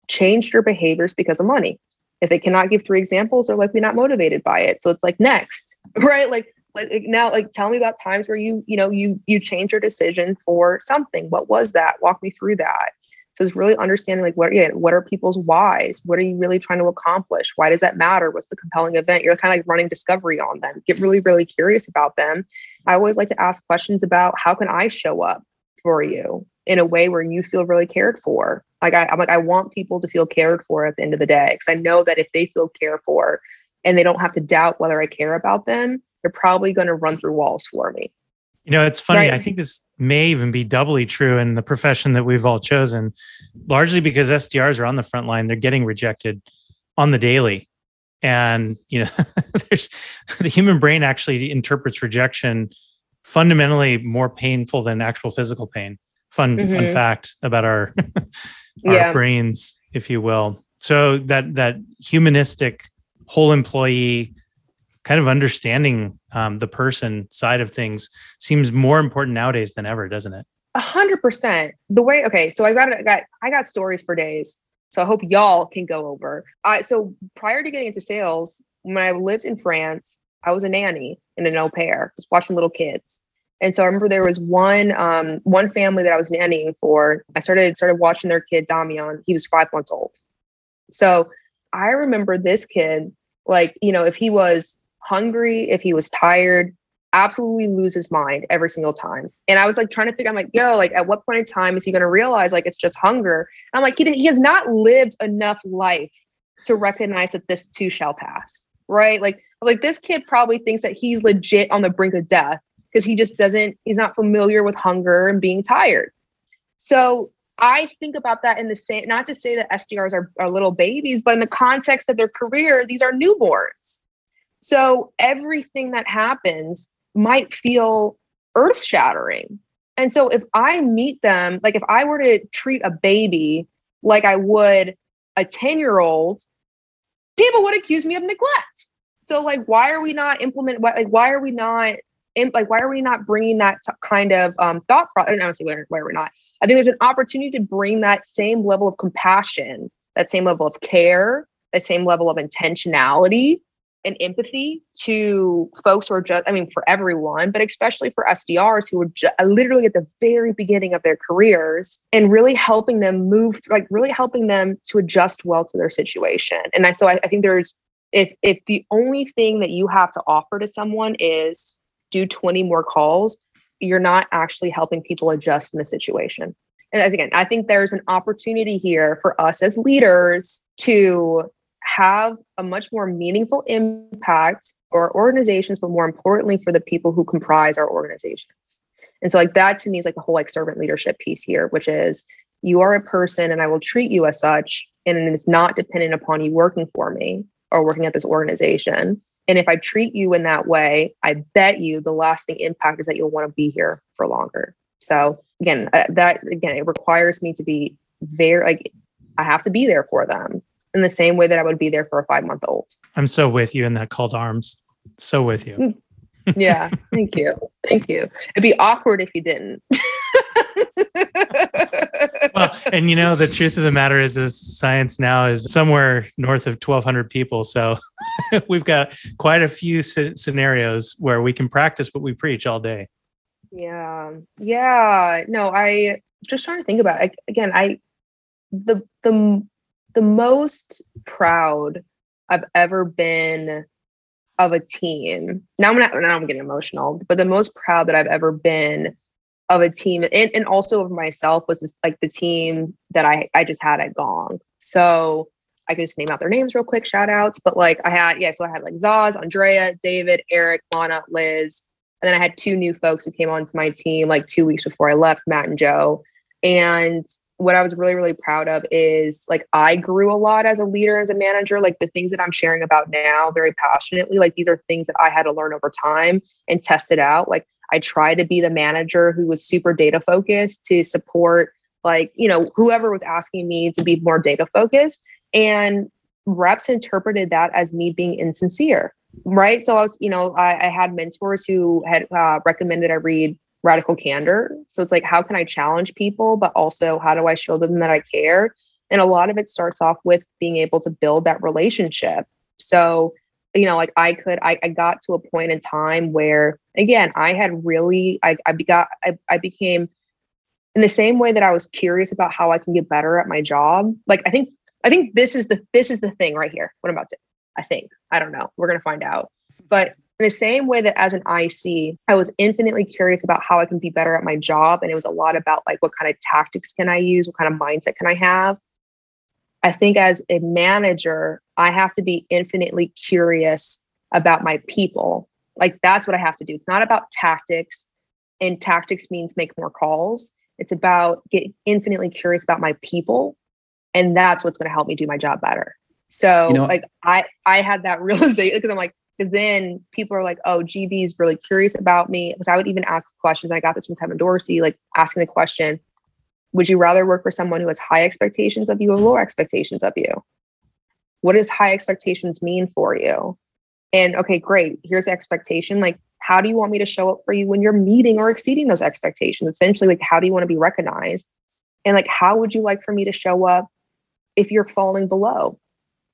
changed your behaviors because of money. If they cannot give three examples they're likely not motivated by it. So it's like next [LAUGHS] right? Like like now like tell me about times where you you know you you change your decision for something. What was that? Walk me through that. So it's really understanding like what yeah, what are people's whys? What are you really trying to accomplish? Why does that matter? What's the compelling event? You're kind of like running discovery on them. Get really really curious about them. I always like to ask questions about how can i show up for you in a way where you feel really cared for? Like I, i'm like i want people to feel cared for at the end of the day because i know that if they feel cared for and they don't have to doubt whether i care about them they're probably going to run through walls for me. You know, it's funny. Right. I think this may even be doubly true in the profession that we've all chosen, largely because SDRs are on the front line. They're getting rejected on the daily. And, you know, [LAUGHS] there's the human brain actually interprets rejection fundamentally more painful than actual physical pain. Fun, mm-hmm. fun fact about our, [LAUGHS] our yeah. brains, if you will. So that, that humanistic whole employee kind of understanding um, the person side of things seems more important nowadays than ever, doesn't it? A hundred percent. The way, okay, so I got, I got, I got stories for days. So I hope y'all can go over. I so prior to getting into sales, when I lived in France, I was a nanny and an au pair, just watching little kids. And so I remember there was one um, one family that I was nannying for. I started started watching their kid Damian. He was five months old. So I remember this kid, like you know, if he was hungry, if he was tired, absolutely lose his mind every single time. And I was like trying to figure, I'm like, yo, like at what point in time is he going to realize like it's just hunger? And I'm like, he, he has not lived enough life to recognize that this too shall pass, right? Like, like this kid probably thinks that he's legit on the brink of death because he just doesn't, he's not familiar with hunger and being tired. So I think about that in the same, not to say that SDRs are, are little babies, but in the context of their career, these are newborns. So everything that happens might feel earth shattering. And so if I meet them, like if I were to treat a baby like I would a 10 year old, people would accuse me of neglect. So like, why are we not implement? Like, why are we not? Like, why are we not bringing that kind of um, thought process? I don't say why, why are we not? I think there's an opportunity to bring that same level of compassion, that same level of care, that same level of intentionality and empathy to folks who are just, I mean, for everyone, but especially for SDRs who are ju- uh, literally at the very beginning of their careers and really helping them move, like really helping them to adjust well to their situation. And I, so I, I think there's, if, if the only thing that you have to offer to someone is do 20 more calls, you're not actually helping people adjust in the situation. And again, I think there's an opportunity here for us as leaders to have a much more meaningful impact for our organizations, but more importantly for the people who comprise our organizations. And so like that to me is like the whole like servant leadership piece here, which is you are a person and I will treat you as such. And it's not dependent upon you working for me or working at this organization. And if I treat you in that way, I bet you the lasting impact is that you'll want to be here for longer. So again, uh, that again, it requires me to be very like I have to be there for them in the same way that I would be there for a five month old. I'm so with you in that call to arms. So with you. Mm. yeah. Thank you. Thank you. It'd be awkward if you didn't. [LAUGHS] well, and you know, the truth of the matter is, is CIENCE now is somewhere north of 1,200 people. So [LAUGHS] we've got quite a few scenarios where we can practice what we preach all day. Yeah. Yeah. No, I just trying to think about it. again. I the the the most proud I've ever been of a team. Now I'm not, now I'm getting emotional, but the most proud that I've ever been of a team and, and also of myself was this, like the team that I, I just had at Gong. So I could just name out their names real quick, shout outs. But like I had, yeah, so I had like Zaz, Andrea, David, Eric, Lana, Liz. And then I had two new folks who came onto my team like two weeks before I left, Matt and Joe. And what I was really, really proud of is like I grew a lot as a leader, as a manager. Like the things that I'm sharing about now very passionately, like these are things that I had to learn over time and test it out. Like I tried to be the manager who was super data focused to support, like, you know, whoever was asking me to be more data focused. And reps interpreted that as me being insincere. Right. So I was, you know, I, I had mentors who had uh, recommended I read radical candor. So it's like, how can I challenge people, but also how do I show them that I care? And a lot of it starts off with being able to build that relationship. So, you know, like I could, I, I got to a point in time where, again, I had really, I, I got, I, I became in the same way that I was curious about how I can get better at my job. Like, I think, I think this is the, this is the thing right here. What I'm about to say. I think, I don't know. We're going to find out. But in the same way that as an IC, I was infinitely curious about how I can be better at my job. And it was a lot about like, what kind of tactics can I use? What kind of mindset can I have? I think as a manager, I have to be infinitely curious about my people. Like, that's what I have to do. It's not about tactics, and tactics means make more calls. It's about getting infinitely curious about my people. And that's what's going to help me do my job better. So, you know, like, I, I had that [LAUGHS] realization because I'm like, because then people are like, oh, GB is really curious about me. Because I would even ask questions. I got this from Kevin Dorsey, like asking the question, would you rather work for someone who has high expectations of you or low expectations of you? What does high expectations mean for you? And okay, great. Here's the expectation. Like, how do you want me to show up for you when you're meeting or exceeding those expectations? Essentially, like, how do you want to be recognized? And like, how would you like for me to show up if you're falling below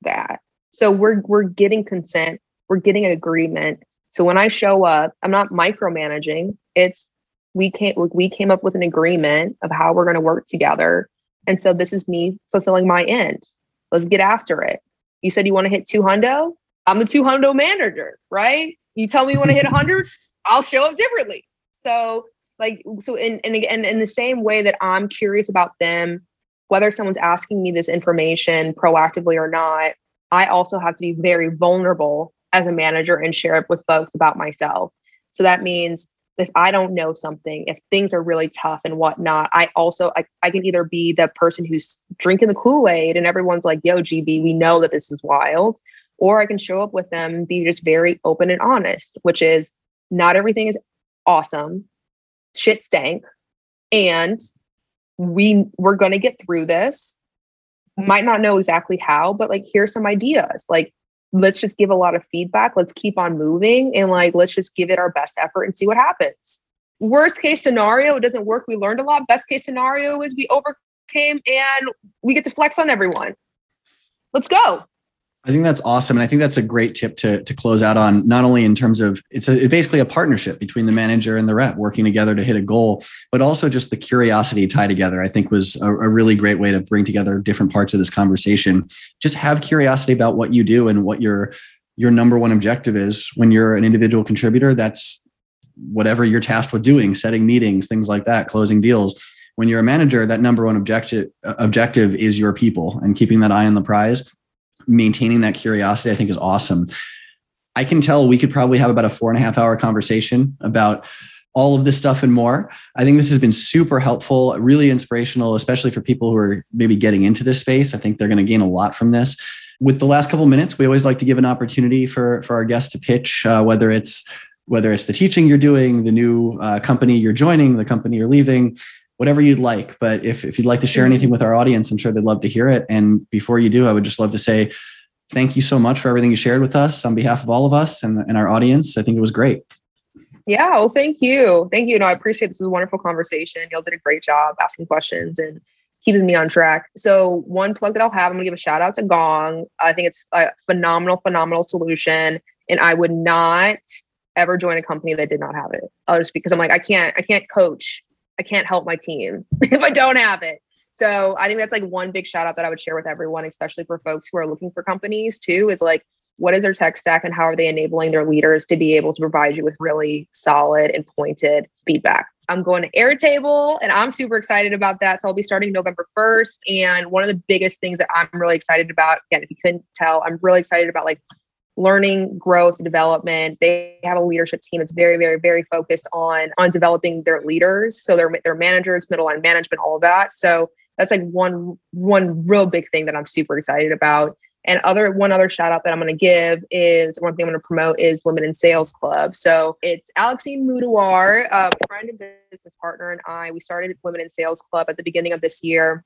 that? So we're we're getting consent, we're getting agreement. So when I show up, I'm not micromanaging. It's we came we came up with an agreement of how we're going to work together. And so this is me fulfilling my end. Let's get after it. You said you want to hit 200. I'm the 200 manager, right? You tell me you want to hit 100, I'll show up differently. So like so in and again in the same way that I'm curious about them, whether someone's asking me this information proactively or not, I also have to be very vulnerable as a manager and share it with folks about myself. So that means if I don't know something, if things are really tough and whatnot, I also I, I can either be the person who's drinking the Kool-Aid and everyone's like, yo, GB, we know that this is wild. Or I can show up with them be just very open and honest, which is not everything is awesome. Shit stank. And we we're gonna get through this. Might not know exactly how, but like here's some ideas. Like let's just give a lot of feedback. Let's keep on moving and like let's just give it our best effort and see what happens. Worst case scenario, it doesn't work. We learned a lot. Best case scenario is we overcame and we get to flex on everyone. Let's go. I think that's awesome. And I think that's a great tip to, to close out on, not only in terms of it's, a, it's basically a partnership between the manager and the rep working together to hit a goal, but also just the curiosity tie together, I think was a, a really great way to bring together different parts of this conversation. Just have curiosity about what you do and what your, your number one objective is when you're an individual contributor. That's whatever you're tasked with doing, setting meetings, things like that, closing deals. When you're a manager, that number one objective objective is your people and keeping that eye on the prize maintaining that curiosity, I think is awesome. I can tell we could probably have about a four and a half hour conversation about all of this stuff and more. I think this has been super helpful, really inspirational, especially for people who are maybe getting into this space. I think they're going to gain a lot from this. With the last couple minutes, we always like to give an opportunity for for our guests to pitch, uh, whether it's whether it's the teaching you're doing, the new uh, company you're joining, the company you're leaving, whatever you'd like. But if, if you'd like to share anything with our audience, I'm sure they'd love to hear it. And before you do, I would just love to say thank you so much for everything you shared with us on behalf of all of us and, and our audience. I think it was great. Yeah, well, thank you. Thank you. No, I appreciate this. was a wonderful conversation. Y'all did a great job asking questions and keeping me on track. So, one plug that I'll have, I'm gonna give a shout out to Gong. I think it's a phenomenal, phenomenal solution. And I would not ever join a company that did not have it. I'll just because I'm like, I can't, I can't coach I can't help my team [LAUGHS] if I don't have it. So I think that's like one big shout out that I would share with everyone, especially for folks who are looking for companies too, is like, what is their tech stack and how are they enabling their leaders to be able to provide you with really solid and pointed feedback? I'm going to Airtable and I'm super excited about that. So I'll be starting November 1st. And one of the biggest things that I'm really excited about, again, if you couldn't tell, I'm really excited about like learning, growth, development. They have a leadership team that's very, very, very focused on on developing their leaders. So their their managers, middle line management, all of that. So that's like one one real big thing that I'm super excited about. And other one other shout out that I'm going to give is one thing I'm going to promote is Women in Sales Club. So it's Alexine Mudawar, a friend and business partner, and I. We started Women in Sales Club at the beginning of this year.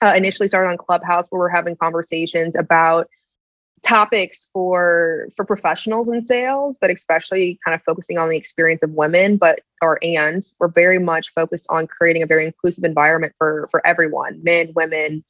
Uh, initially started on Clubhouse, where we're having conversations about topics for for professionals in sales but especially kind of focusing on the experience of women but or and we're very much focused on creating a very inclusive environment for for everyone men women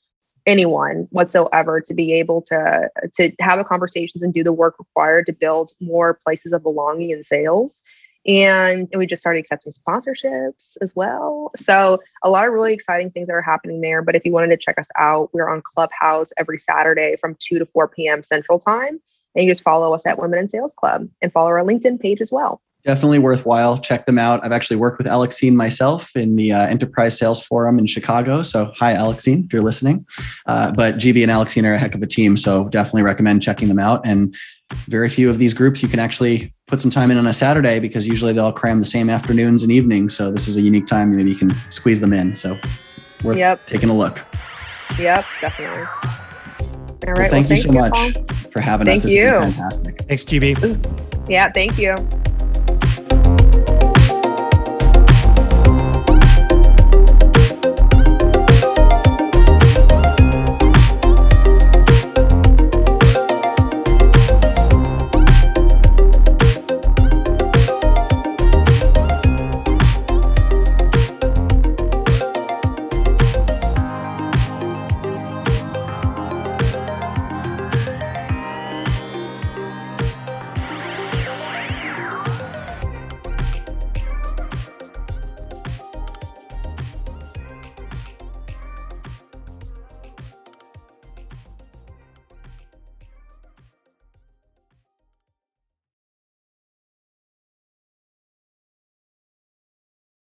anyone whatsoever to be able to to have the conversations and do the work required to build more places of belonging in sales and, we just started accepting sponsorships as well. So a lot of really exciting things that are happening there. But if you wanted to check us out, we're on Clubhouse every Saturday from 2 to 4 p.m. Central Time. And you just follow us at Women in Sales Club and follow our LinkedIn page as well. Definitely worthwhile. Check them out. I've actually worked with Alexine myself in the uh, Enterprise Sales Forum in Chicago. So, hi, Alexine, if you're listening. Uh, but GB and Alexine are a heck of a team. So, definitely recommend checking them out. And very few of these groups you can actually put some time in on a Saturday because usually they'll cram the same afternoons and evenings. So this is a unique time. Maybe you can squeeze them in. So worth yep. taking a look. Yep, definitely. All right. Well, thank, well, thank you so you, much Paul. for having thank us. This you. fantastic. Thanks, GB. Yeah, thank you.